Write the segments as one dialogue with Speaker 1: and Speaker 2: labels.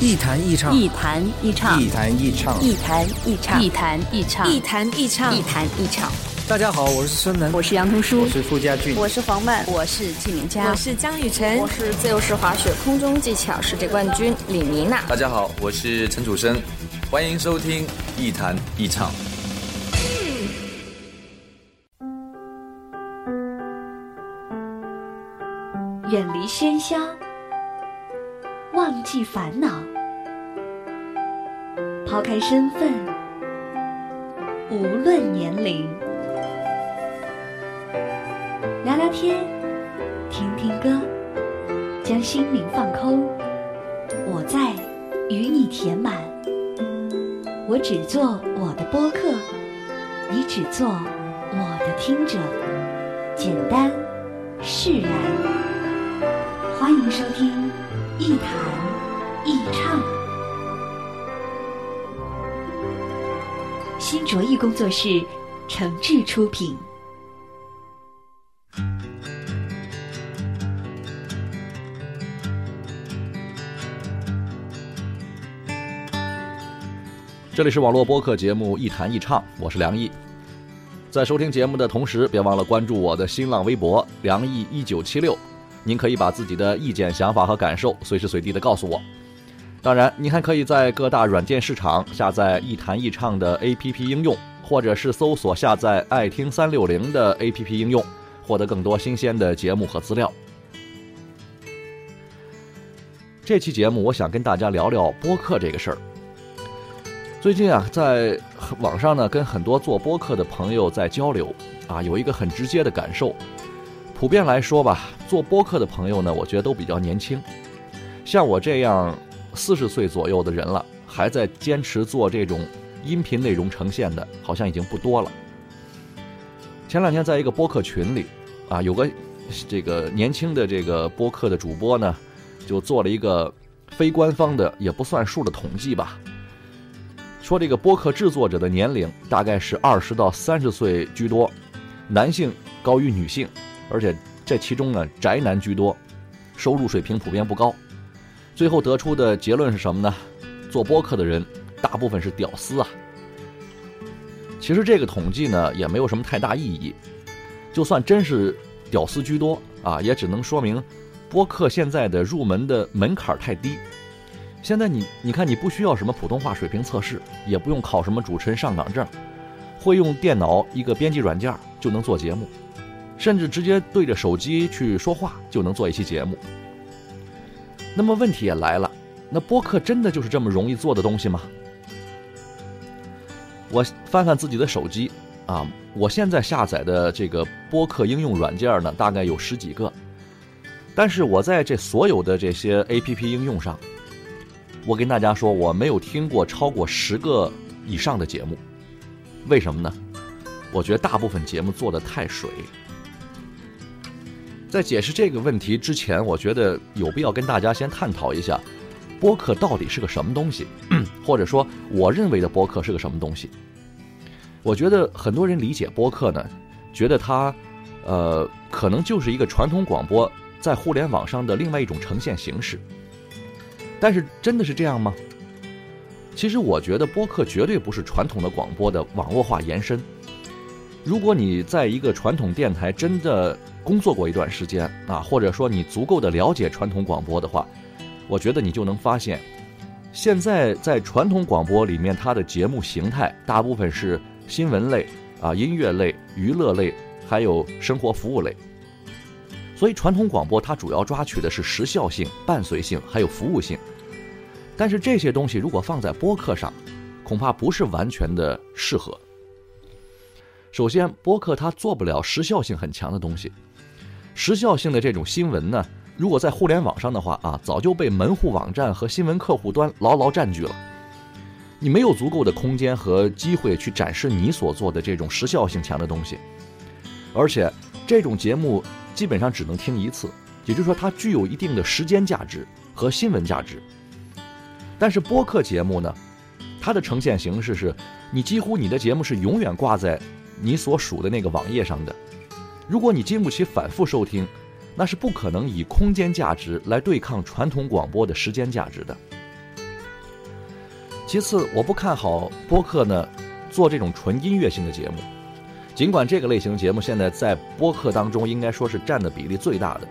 Speaker 1: 一弹一唱，
Speaker 2: 一弹一唱，
Speaker 1: 一弹一唱，
Speaker 2: 一弹一唱，
Speaker 3: 一弹一唱，
Speaker 4: 一弹一唱，
Speaker 2: 一弹一唱。
Speaker 1: 大家好，我是孙楠，
Speaker 2: 我是杨彤书，
Speaker 1: 我是傅家俊，
Speaker 4: 我是黄曼，
Speaker 3: 我是纪敏佳，
Speaker 4: 我是江雨晨，
Speaker 5: 我是自由式滑雪空中技巧世界冠军李妮娜。
Speaker 6: 大家好，我是陈楚生，欢迎收听一弹一唱。
Speaker 7: 远离喧嚣，忘记烦恼，抛开身份，无论年龄，聊聊天，听听歌，将心灵放空。我在与你填满，我只做我的播客，你只做我的听者，简单释然。欢迎收听《一弹一唱》，新卓艺工作室诚挚出品。
Speaker 8: 这里是网络播客节目《一弹一唱》，我是梁毅。在收听节目的同时，别忘了关注我的新浪微博“梁毅一九七六”。您可以把自己的意见、想法和感受随时随地的告诉我。当然，您还可以在各大软件市场下载一弹一唱的 APP 应用，或者是搜索下载爱听三六零的 APP 应用，获得更多新鲜的节目和资料。这期节目，我想跟大家聊聊播客这个事儿。最近啊，在网上呢，跟很多做播客的朋友在交流，啊，有一个很直接的感受。普遍来说吧，做播客的朋友呢，我觉得都比较年轻。像我这样四十岁左右的人了，还在坚持做这种音频内容呈现的，好像已经不多了。前两天在一个播客群里，啊，有个这个年轻的这个播客的主播呢，就做了一个非官方的也不算数的统计吧，说这个播客制作者的年龄大概是二十到三十岁居多，男性高于女性。而且这其中呢，宅男居多，收入水平普遍不高。最后得出的结论是什么呢？做播客的人大部分是屌丝啊。其实这个统计呢，也没有什么太大意义。就算真是屌丝居多啊，也只能说明播客现在的入门的门槛太低。现在你你看，你不需要什么普通话水平测试，也不用考什么主持人上岗证，会用电脑一个编辑软件就能做节目。甚至直接对着手机去说话就能做一期节目。那么问题也来了，那播客真的就是这么容易做的东西吗？我翻翻自己的手机啊，我现在下载的这个播客应用软件呢，大概有十几个。但是我在这所有的这些 APP 应用上，我跟大家说，我没有听过超过十个以上的节目。为什么呢？我觉得大部分节目做的太水。在解释这个问题之前，我觉得有必要跟大家先探讨一下，播客到底是个什么东西，或者说我认为的播客是个什么东西。我觉得很多人理解播客呢，觉得它，呃，可能就是一个传统广播在互联网上的另外一种呈现形式。但是真的是这样吗？其实我觉得播客绝对不是传统的广播的网络化延伸。如果你在一个传统电台真的工作过一段时间啊，或者说你足够的了解传统广播的话，我觉得你就能发现，现在在传统广播里面，它的节目形态大部分是新闻类啊、音乐类、娱乐类，还有生活服务类。所以传统广播它主要抓取的是时效性、伴随性还有服务性。但是这些东西如果放在播客上，恐怕不是完全的适合。首先，播客它做不了时效性很强的东西。时效性的这种新闻呢，如果在互联网上的话啊，早就被门户网站和新闻客户端牢牢占据了。你没有足够的空间和机会去展示你所做的这种时效性强的东西，而且这种节目基本上只能听一次，也就是说它具有一定的时间价值和新闻价值。但是播客节目呢，它的呈现形式是，你几乎你的节目是永远挂在你所属的那个网页上的。如果你经不起反复收听，那是不可能以空间价值来对抗传统广播的时间价值的。其次，我不看好播客呢做这种纯音乐性的节目，尽管这个类型节目现在在播客当中应该说是占的比例最大的，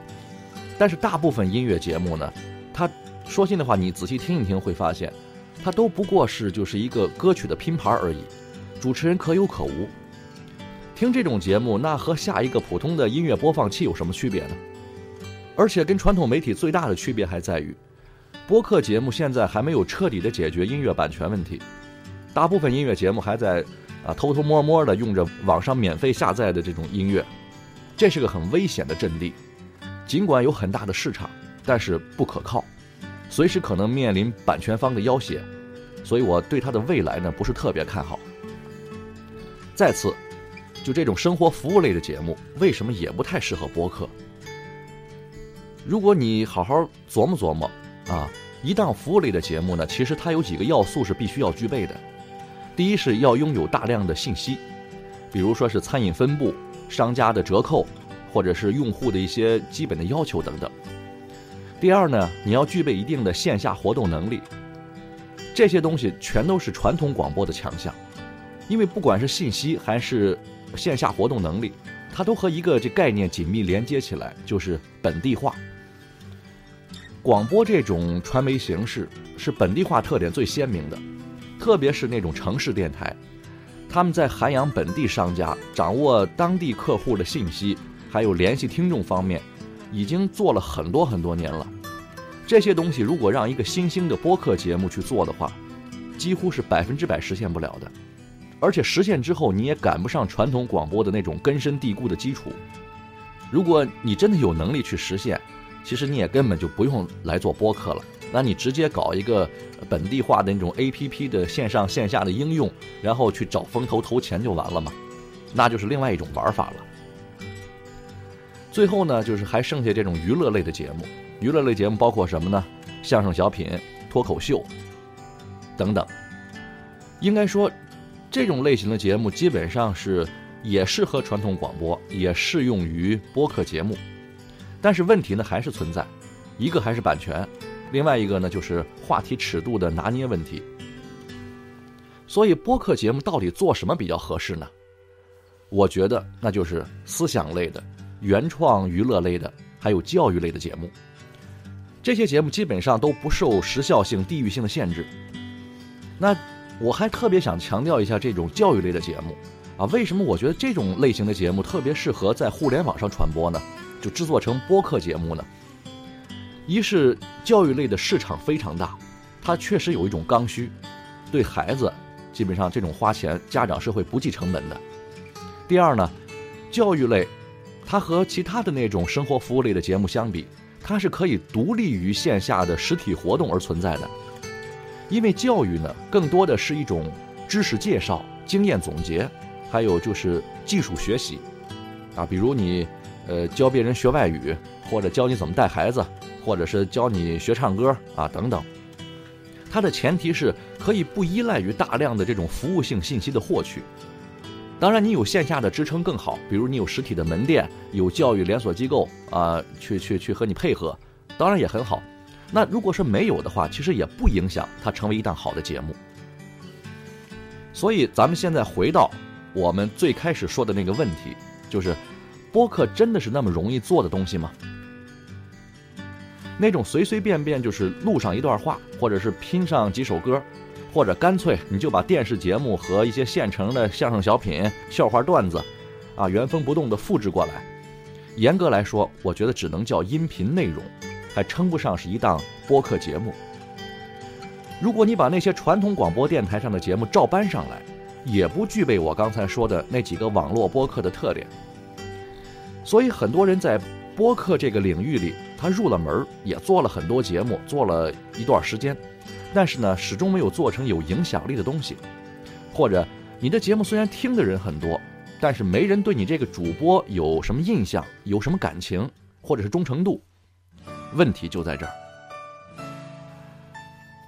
Speaker 8: 但是大部分音乐节目呢，它说心里话，你仔细听一听会发现，它都不过是就是一个歌曲的拼盘而已，主持人可有可无。听这种节目，那和下一个普通的音乐播放器有什么区别呢？而且跟传统媒体最大的区别还在于，播客节目现在还没有彻底的解决音乐版权问题，大部分音乐节目还在啊偷偷摸摸的用着网上免费下载的这种音乐，这是个很危险的阵地。尽管有很大的市场，但是不可靠，随时可能面临版权方的要挟，所以我对它的未来呢不是特别看好。再次。就这种生活服务类的节目，为什么也不太适合播客？如果你好好琢磨琢磨啊，一档服务类的节目呢，其实它有几个要素是必须要具备的。第一是要拥有大量的信息，比如说是餐饮分布、商家的折扣，或者是用户的一些基本的要求等等。第二呢，你要具备一定的线下活动能力，这些东西全都是传统广播的强项，因为不管是信息还是线下活动能力，它都和一个这概念紧密连接起来，就是本地化。广播这种传媒形式是本地化特点最鲜明的，特别是那种城市电台，他们在涵养本地商家、掌握当地客户的信息，还有联系听众方面，已经做了很多很多年了。这些东西如果让一个新兴的播客节目去做的话，几乎是百分之百实现不了的。而且实现之后，你也赶不上传统广播的那种根深蒂固的基础。如果你真的有能力去实现，其实你也根本就不用来做播客了。那你直接搞一个本地化的那种 APP 的线上线下的应用，然后去找风投投钱就完了嘛？那就是另外一种玩法了。最后呢，就是还剩下这种娱乐类的节目。娱乐类节目包括什么呢？相声、小品、脱口秀等等。应该说。这种类型的节目基本上是也适合传统广播，也适用于播客节目，但是问题呢还是存在，一个还是版权，另外一个呢就是话题尺度的拿捏问题。所以播客节目到底做什么比较合适呢？我觉得那就是思想类的、原创娱乐类的，还有教育类的节目。这些节目基本上都不受时效性、地域性的限制。那。我还特别想强调一下这种教育类的节目，啊，为什么我觉得这种类型的节目特别适合在互联网上传播呢？就制作成播客节目呢？一是教育类的市场非常大，它确实有一种刚需，对孩子基本上这种花钱家长是会不计成本的。第二呢，教育类，它和其他的那种生活服务类的节目相比，它是可以独立于线下的实体活动而存在的。因为教育呢，更多的是一种知识介绍、经验总结，还有就是技术学习，啊，比如你，呃，教别人学外语，或者教你怎么带孩子，或者是教你学唱歌啊等等。它的前提是可以不依赖于大量的这种服务性信息的获取。当然，你有线下的支撑更好，比如你有实体的门店，有教育连锁机构啊，去去去和你配合，当然也很好。那如果是没有的话，其实也不影响它成为一档好的节目。所以，咱们现在回到我们最开始说的那个问题，就是播客真的是那么容易做的东西吗？那种随随便便就是录上一段话，或者是拼上几首歌，或者干脆你就把电视节目和一些现成的相声、小品、笑话、段子，啊，原封不动的复制过来，严格来说，我觉得只能叫音频内容。还称不上是一档播客节目。如果你把那些传统广播电台上的节目照搬上来，也不具备我刚才说的那几个网络播客的特点。所以很多人在播客这个领域里，他入了门，也做了很多节目，做了一段时间，但是呢，始终没有做成有影响力的东西。或者你的节目虽然听的人很多，但是没人对你这个主播有什么印象，有什么感情，或者是忠诚度。问题就在这儿。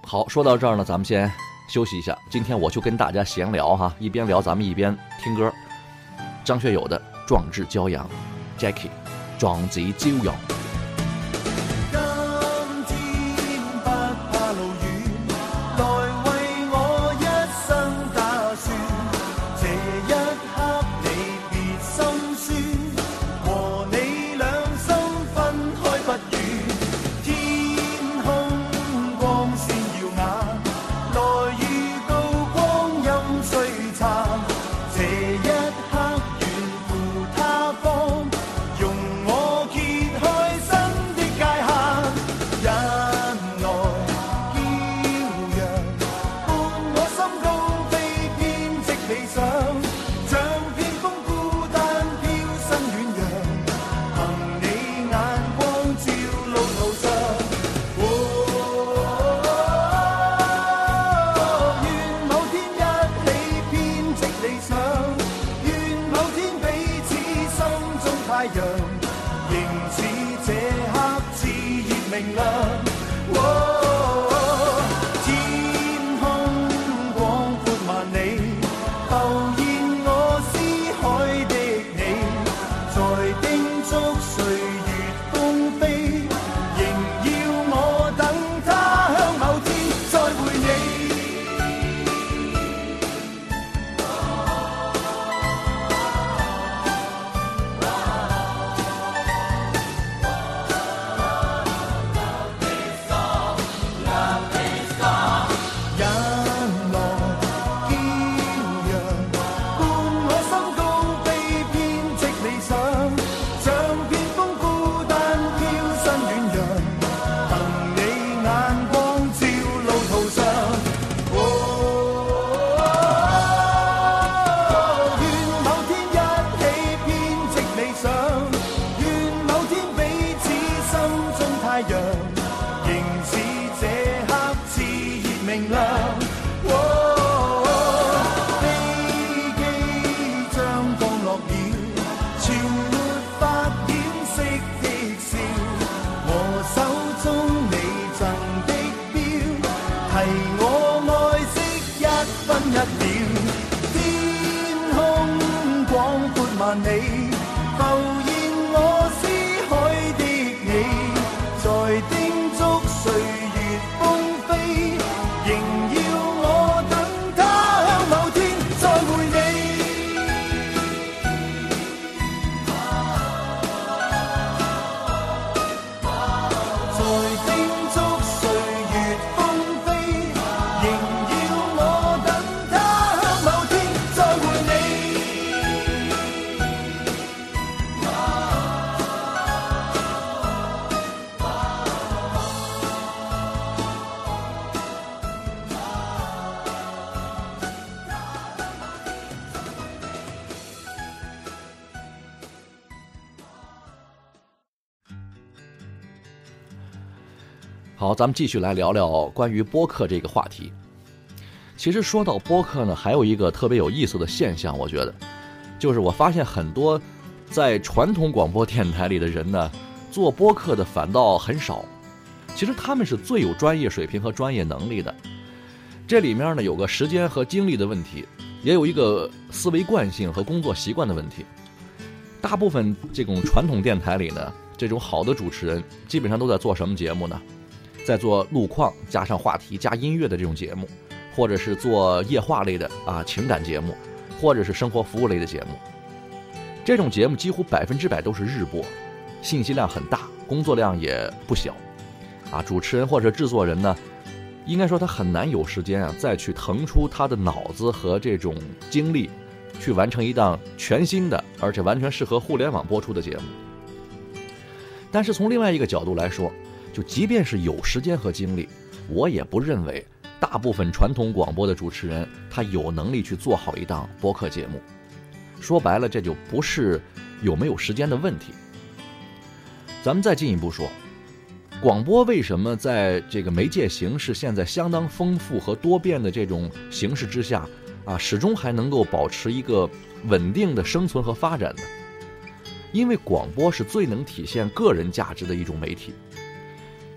Speaker 8: 好，说到这儿呢，咱们先休息一下。今天我就跟大家闲聊哈，一边聊咱们一边听歌。张学友的《壮志骄阳》，Jackie，《壮志骄阳》。
Speaker 4: 浮
Speaker 8: 咱们继续来聊聊关于播客这个话题。其实说到播客呢，还有一个特别有意思的现象，我觉得，就是我发现很多在传统广播电台里的人呢，做播客的反倒很少。其实他们是最有专业水平和专业能力的。这里面呢，有个时间和精力的问题，也有一个思维惯性和工作习惯的问题。大部分这种传统电台里呢，这种好的主持人基本上都在做什么节目呢？在做路况加上话题加音乐的这种节目，或者是做夜话类的啊情感节目，或者是生活服务类的节目。这种节目几乎百分之百都是日播，信息量很大，工作量也不小。啊，主持人或者制作人呢，应该说他很难有时间啊再去腾出他的脑子和这种精力，去完成一档全新的而且完全适合互联网播出的节目。但是从另外一个角度来说，就即便是有时间和精力，我也不认为大部分传统广播的主持人他有能力去做好一档播客节目。说白了，这就不是有没有时间的问题。咱们再进一步说，广播为什么在这个媒介形式现在相当丰富和多变的这种形式之下，啊，始终还能够保持一个稳定的生存和发展呢？因为广播是最能体现个人价值的一种媒体。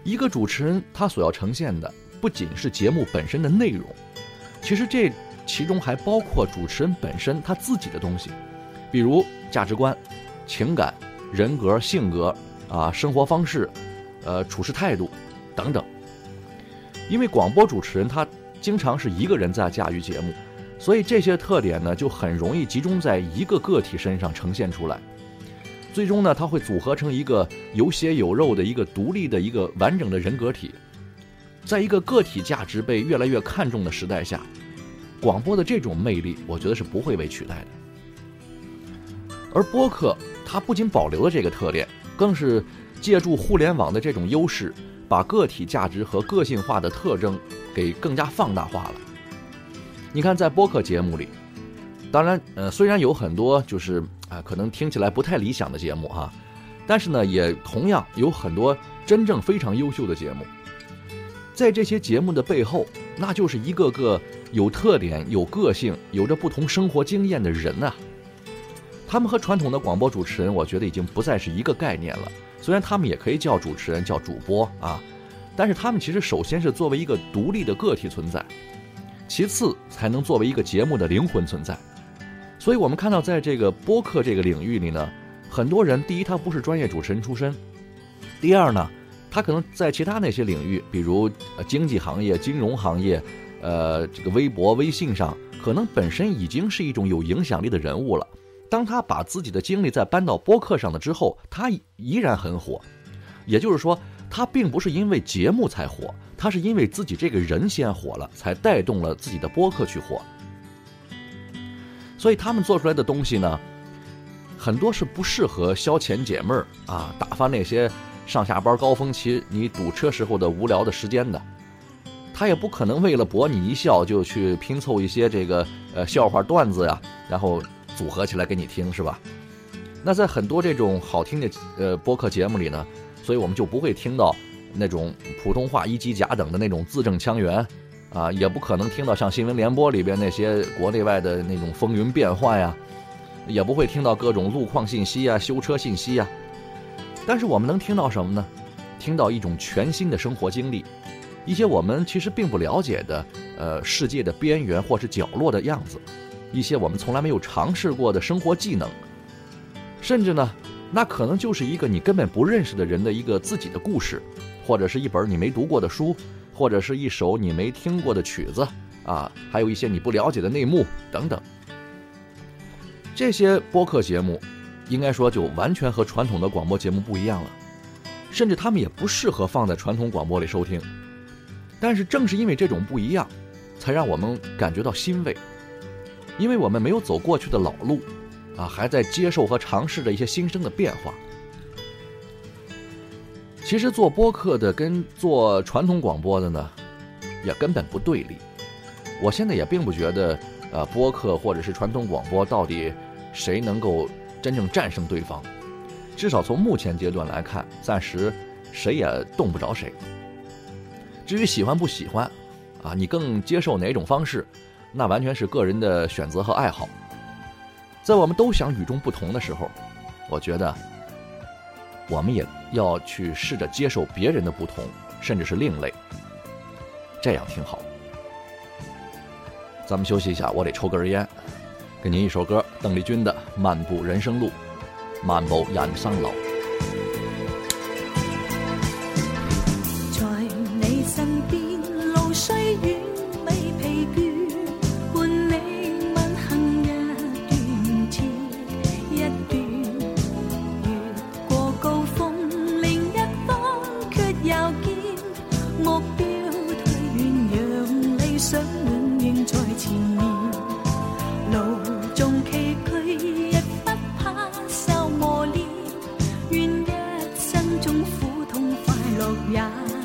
Speaker 8: 一个主持人他所要呈现的不仅是节目本身的内容，其实这其中还包括主持人本身他自己的东西，比如价值观、情感、人格、性格啊、生活方式、呃处事态度等等。因为广播主持人他经常是一个人在驾驭节目，所以这些特点呢就很容易集中在一个个体身上呈现出来。最终呢，它会组合成一个有血有肉的一个独立的一个完整的人格体。在一个个体价值被越来越看重的时代下，广播的这种魅力，我觉得是不会被取代的。而播客，它不仅保留了这个特点，更是借助互联网的这种优势，把个体价值和个性化的特征给更加放大化了。你看，在播客节目里，当然，呃，虽然有很多就是啊、可能听起来不太理想的节目哈，但是呢，也同样有很多真正非常优秀的节目。在这些节目的背后，那就是一个个有特点、有个性、有着不同生活经验的人呐、他们和传统的广播主持人，我觉得已经不再是一个概念了，虽然他们也可以叫主持人、叫主播啊，但是他们其实首先是作为一个独立的个体存在，其次才能作为一个节目的灵魂存在。所以我们看到，在这个播客这个领域里呢，很多人第一他不是专业主持人出身，第二呢，他可能在其他那些领域，比如经济行业、金融行业，呃，这个微博、微信上，可能本身已经是一种有影响力的人物了。当他把自己的精力再搬到播客上了之后，他依然很火。也就是说，他并不是因为节目才火，他是因为自己这个人先火了，才带动了自己的播客去火。所以他们做出来的东西呢，很多是不适合消遣解闷儿啊，打发那些上下班高峰期你堵车时候的无聊的时间的。他也不可能为了博你一笑就去拼凑一些这个呃笑话段子呀，然后。组合起来给你听是吧？那在很多这种好听的呃播客节目里呢，所以我们就不会听到那种普通话一级甲等的那种字正腔圆，啊，也不可能听到像新闻联播里边那些国内外的那种风云变幻呀，也不会听到各种路况信息呀、修车信息呀。但是我们能听到什么呢？听到一种全新的生活经历，一些我们其实并不了解的呃世界的边缘或是角落的样子。一些我们从来没有尝试过的生活技能，甚至呢，那可能就是一个你根本不认识的人的一个自己的故事，或者是一本你没读过的书，或者是一首你没听过的曲子啊，还有一些你不了解的内幕等等。这些播客节目，应该说就完全和传统的广播节目不一样了，甚至他们也不适合放在传统广播里收听。但是正是因为这种不一样，才让我们感觉到欣慰。因为我们没有走过去的老路，啊，还在接受和尝试着一些新生的变化。其实做播客的跟做传统广播的呢，也根本不对立。我现在也并不觉得，呃，播客或者是传统广播到底谁能够真正战胜对方。至少从目前阶段来看，暂时谁也动不着谁。至于喜欢不喜欢，啊，你更接受哪种方式？那完全是个人的选择和爱好。在我们都想与众不同的时候，我觉得我们也要去试着接受别人的不同，甚至是另类，这样挺好。咱们休息一下，我得抽根烟，给您一首歌，邓丽君的《漫步人生路》，漫步养桑
Speaker 9: 老。呀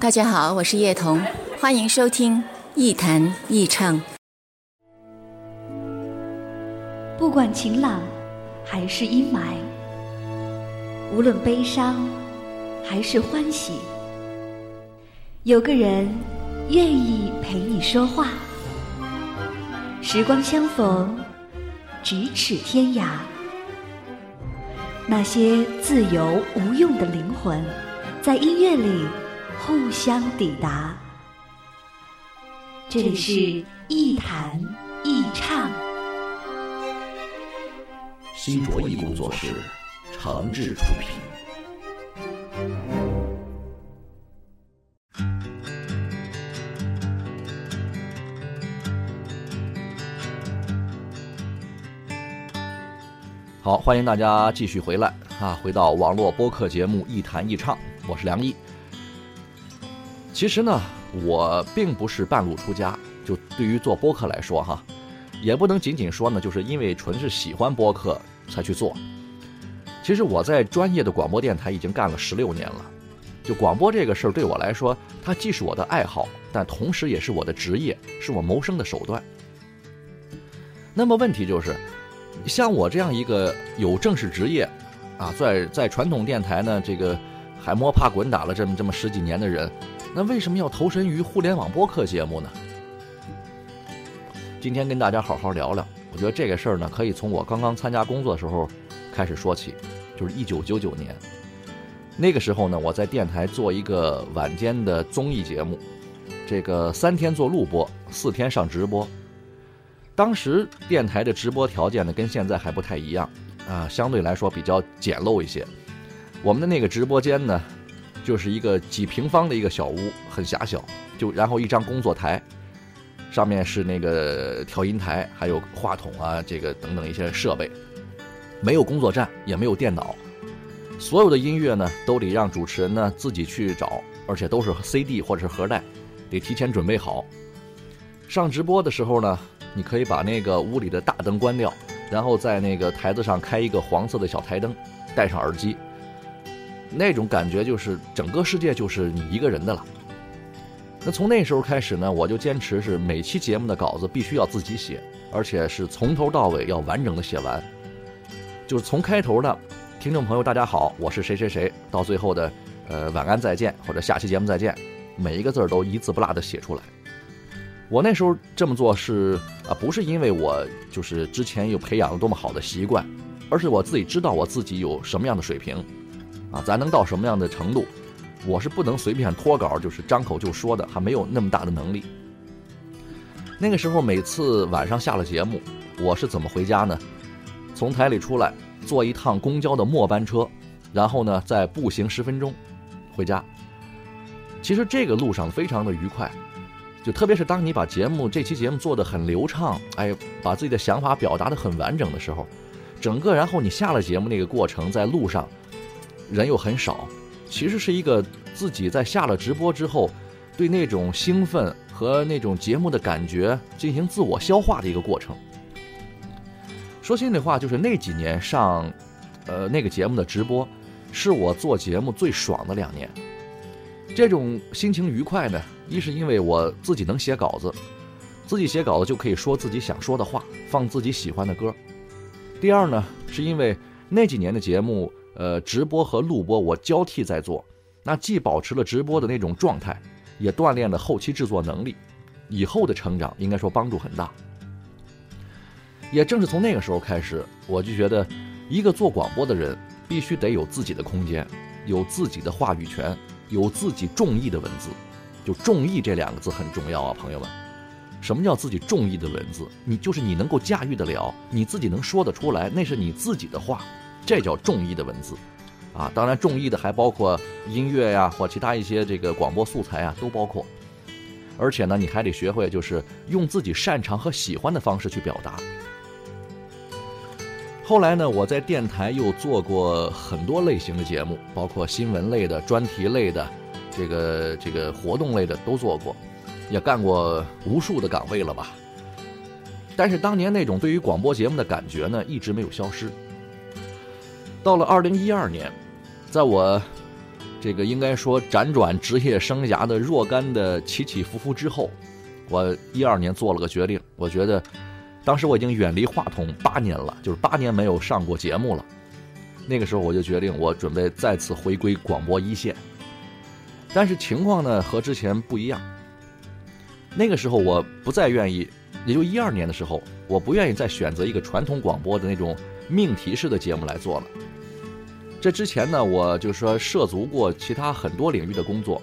Speaker 2: 大家好，我是叶童，欢迎收听一谈一唱。
Speaker 7: 不管晴朗还是阴霾，无论悲伤还是欢喜，有个人愿意陪你说话。时光相逢，咫尺天涯。那些自由无用的灵魂，在音乐里互相抵达。这里是一弹一唱。
Speaker 8: 新卓艺工作室，诚挚出品。好，欢迎大家继续回来啊！回到网络播客节目《一谈一唱》，我是梁毅。其实呢，我并不是半路出家，就对于做播客来说哈，也不能仅仅说呢，就是因为纯是喜欢播客才去做。其实我在专业的广播电台已经干了十六年了，就广播这个事儿对我来说，它既是我的爱好，但同时也是我的职业，是我谋生的手段。那么问题就是，像我这样一个有正式职业，啊，在在传统电台呢，这个还摸爬滚打了这么这么十几年的人，那为什么要投身于互联网播客节目呢？今天跟大家好好聊聊，我觉得这个事儿呢，可以从我刚刚参加工作的时候开始说起，就是一九九九年，那个时候呢，我在电台做一个晚间的综艺节目，这个三天做录播，四天上直播。当时电台的直播条件呢，跟现在还不太一样啊，相对来说比较简陋一些。我们的那个直播间呢，就是一个几平方的一个小屋，很狭小，就然后一张工作台，上面是那个调音台，还有话筒啊，这个等等一些设备，没有工作站，也没有电脑，所有的音乐呢都得让主持人呢自己去找，而且都是 CD 或者是盒带，得提前准备好。上直播的时候呢。你可以把那个屋里的大灯关掉，然后在那个台子上开一个黄色的小台灯，戴上耳机，那种感觉就是整个世界就是你一个人的了。那从那时候开始呢，我就坚持是每期节目的稿子必须要自己写，而且是从头到尾要完整的写完，就是从开头的“听众朋友大家好，我是谁谁谁”到最后的“呃晚安再见”或者“下期节目再见”，每一个字儿都一字不落的写出来。我那时候这么做是啊，不是因为我就是之前有培养了多么好的习惯，而是我自己知道我自己有什么样的水平，啊，咱能到什么样的程度，我是不能随便脱稿，就是张口就说的，还没有那么大的能力。那个时候每次晚上下了节目，我是怎么回家呢？从台里出来，坐一趟公交的末班车，然后呢再步行十分钟回家。其实这个路上非常的愉快。就特别是当你把节目这期节目做得很流畅，哎，把自己的想法表达得很完整的时候，整个然后你下了节目那个过程，在路上人又很少，其实是一个自己在下了直播之后，对那种兴奋和那种节目的感觉进行自我消化的一个过程。说心里话，就是那几年上，呃，那个节目的直播，是我做节目最爽的两年。这种心情愉快呢，一是因为我自己能写稿子，自己写稿子就可以说自己想说的话，放自己喜欢的歌。第二呢，是因为那几年的节目，呃，直播和录播我交替在做，那既保持了直播的那种状态，也锻炼了后期制作能力，以后的成长应该说帮助很大。也正是从那个时候开始，我就觉得，一个做广播的人必须得有自己的空间，有自己的话语权。有自己中意的文字，就“中意”这两个字很重要啊，朋友们。什么叫自己中意的文字？你就是你能够驾驭得了，你自己能说得出来，那是你自己的话，这叫中意的文字，啊，当然中意的还包括音乐呀，或其他一些这个广播素材啊，都包括。而且呢，你还得学会就是用自己擅长和喜欢的方式去表达。后来呢，我在电台又做过很多类型的节目，包括新闻类的、专题类的，这个这个活动类的都做过，也干过无数的岗位了吧。但是当年那种对于广播节目的感觉呢，一直没有消失。到了二零一二年，在我这个应该说辗转职业生涯的若干的起起伏伏之后，我一二年做了个决定，我觉得。当时我已经远离话筒八年了，就是八年没有上过节目了。那个时候我就决定，我准备再次回归广播一线。但是情况呢和之前不一样。那个时候我不再愿意，也就一二年的时候，我不愿意再选择一个传统广播的那种命题式的节目来做了。这之前呢，我就说涉足过其他很多领域的工作，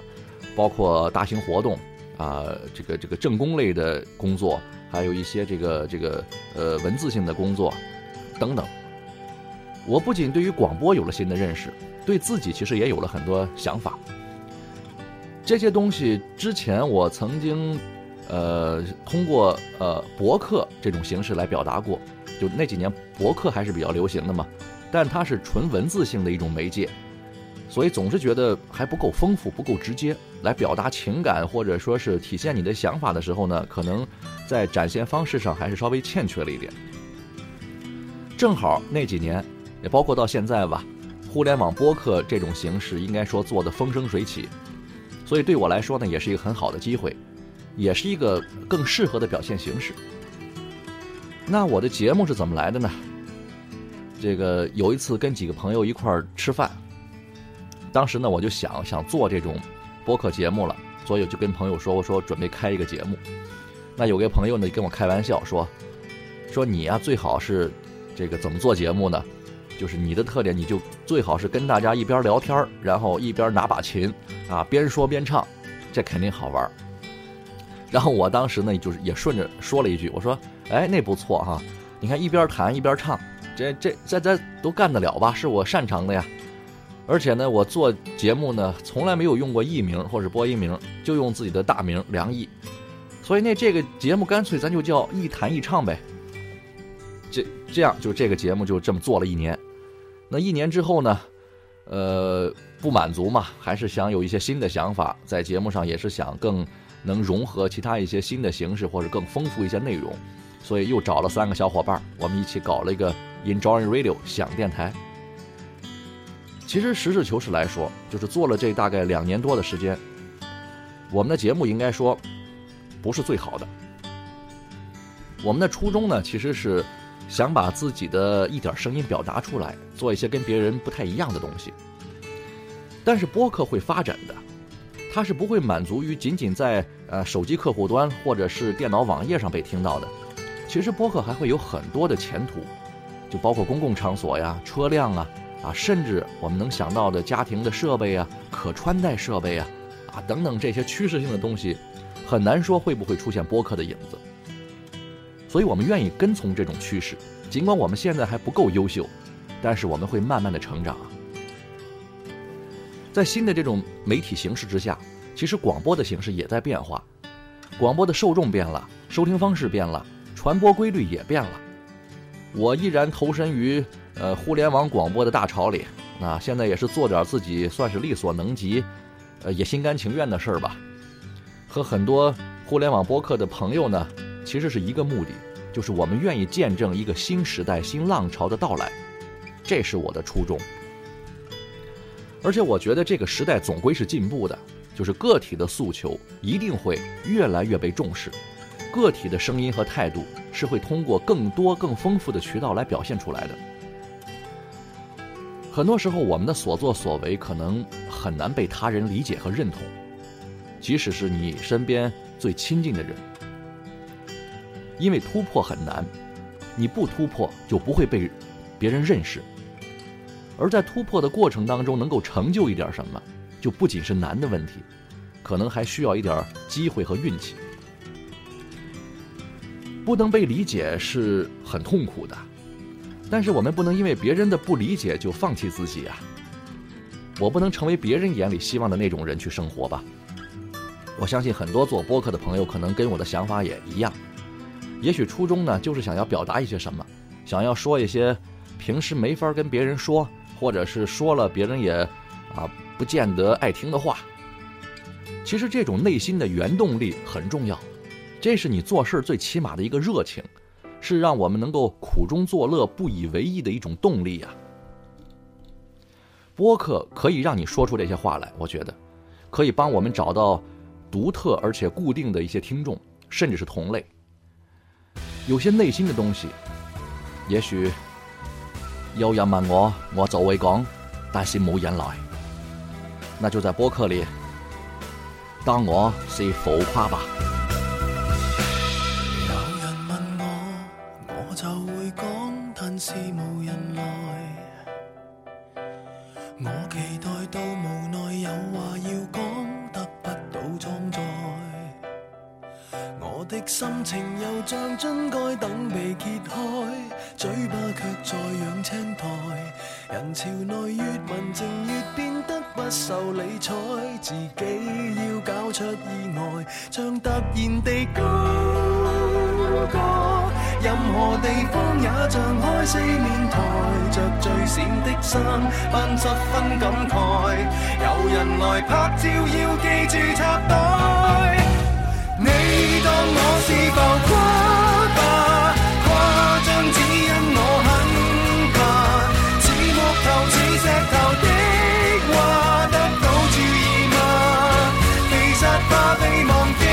Speaker 8: 包括大型活动啊，这个这个政工类的工作。还有一些这个这个呃文字性的工作，等等。我不仅对于广播有了新的认识，对自己其实也有了很多想法。这些东西之前我曾经呃通过呃博客这种形式来表达过，就那几年博客还是比较流行的嘛，但它是纯文字性的一种媒介。所以总是觉得还不够丰富，不够直接，来表达情感或者说是体现你的想法的时候呢，可能在展现方式上还是稍微欠缺了一点。正好那几年，也包括到现在吧，互联网播客这种形式应该说做的风生水起，所以对我来说呢，也是一个很好的机会，也是一个更适合的表现形式。那我的节目是怎么来的呢？这个有一次跟几个朋友一块儿吃饭。当时呢，我就想想做这种播客节目了，所以就跟朋友说，我说准备开一个节目。那有个朋友呢跟我开玩笑说，说你呀最好是这个怎么做节目呢？就是你的特点，你就最好是跟大家一边聊天然后一边拿把琴啊，边说边唱，这肯定好玩。然后我当时呢就是也顺着说了一句，我说，哎，那不错哈，你看一边弹一边唱，这这这这都干得了吧？是我擅长的呀。而且呢，我做节目呢，从来没有用过艺名或者播音名，就用自己的大名梁毅。所以那这个节目干脆咱就叫一弹一唱呗。这这样就这个节目就这么做了一年。那一年之后呢，呃，不满足嘛，还是想有一些新的想法，在节目上也是想更能融合其他一些新的形式或者更丰富一些内容，所以又找了三个小伙伴，我们一起搞了一个 Enjoy Radio 响电台。其实实事求是来说，就是做了这大概两年多的时间，我们的节目应该说不是最好的。我们的初衷呢，其实是想把自己的一点声音表达出来，做一些跟别人不太一样的东西。但是播客会发展的，它是不会满足于仅仅在呃手机客户端或者是电脑网页上被听到的。其实播客还会有很多的前途，就包括公共场所呀、车辆啊。啊，甚至我们能想到的家庭的设备啊，可穿戴设备啊，啊等等这些趋势性的东西，很难说会不会出现播客的影子。所以我们愿意跟从这种趋势，尽管我们现在还不够优秀，但是我们会慢慢的成长。在新的这种媒体形式之下，其实广播的形式也在变化，广播的受众变了，收听方式变了，传播规律也变了。我依然投身于。呃，互联网广播的大潮里，啊，现在也是做点自己算是力所能及，呃，也心甘情愿的事儿吧。和很多互联网播客的朋友呢，其实是一个目的，就是我们愿意见证一个新时代、新浪潮的到来，这是我的初衷。而且我觉得这个时代总归是进步的，就是个体的诉求一定会越来越被重视，个体的声音和态度是会通过更多、更丰富的渠道来表现出来的。很多时候，我们的所作所为可能很难被他人理解和认同，即使是你身边最亲近的人，因为突破很难，你不突破就不会被别人认识，而在突破的过程当中，能够成就一点什么，就不仅是难的问题，可能还需要一点机会和运气。不能被理解是很痛苦的。但是我们不能因为别人的不理解就放弃自己啊！我不能成为别人眼里希望的那种人去生活吧？我相信很多做播客的朋友可能跟我的想法也一样，也许初衷呢就是想要表达一些什么，想要说一些平时没法跟别人说，或者是说了别人也啊不见得爱听的话。其实这种内心的原动力很重要，这是你做事最起码的一个热情，是让我们能够苦中作乐、不以为意的一种动力呀。播客可以让你说出这些话来，我觉得可以帮我们找到独特而且固定的一些听众，甚至是同类。有些内心的东西，也许有人问我，我就会讲，但是冇人来，那就在播客里当我是浮夸吧。
Speaker 4: 突然地高歌。任何地方也像开四面台，着最闪的衫，扮十分感慨。有人来拍照，要记住插袋。你当我是浮夸吧，夸张只因我很怕，似木头似石头的话得到注意吗？其实怕被忘记，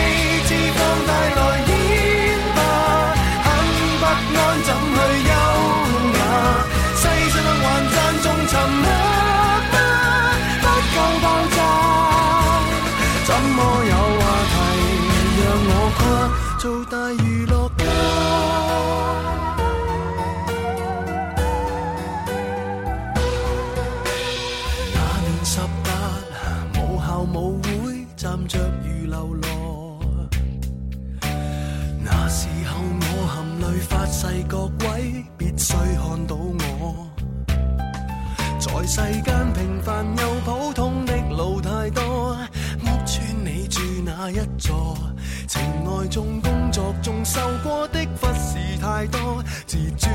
Speaker 4: 重工作中受过的忽视太多，自尊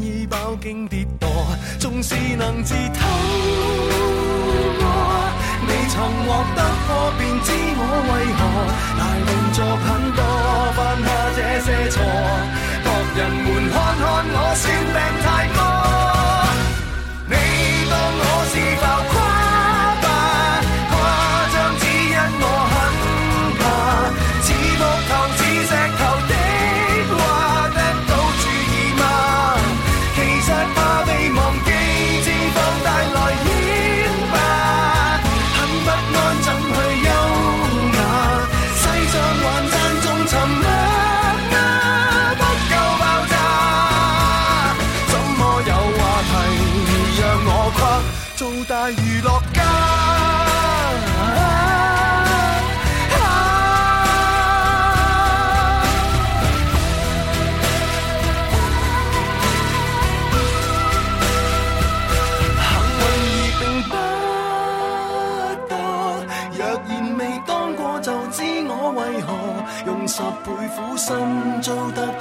Speaker 4: 已饱经跌堕。纵是能自偷过。你曾获得过，便知我为何大动作很多，犯下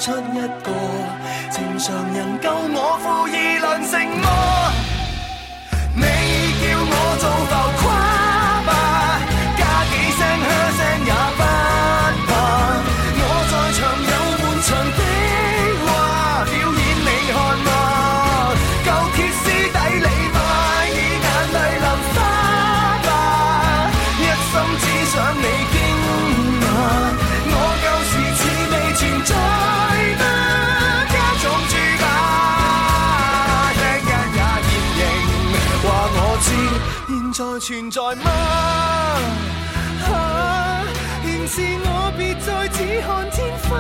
Speaker 4: 出一個正常人救我負義良承諾。存在吗？啊，原是我别再只看天花。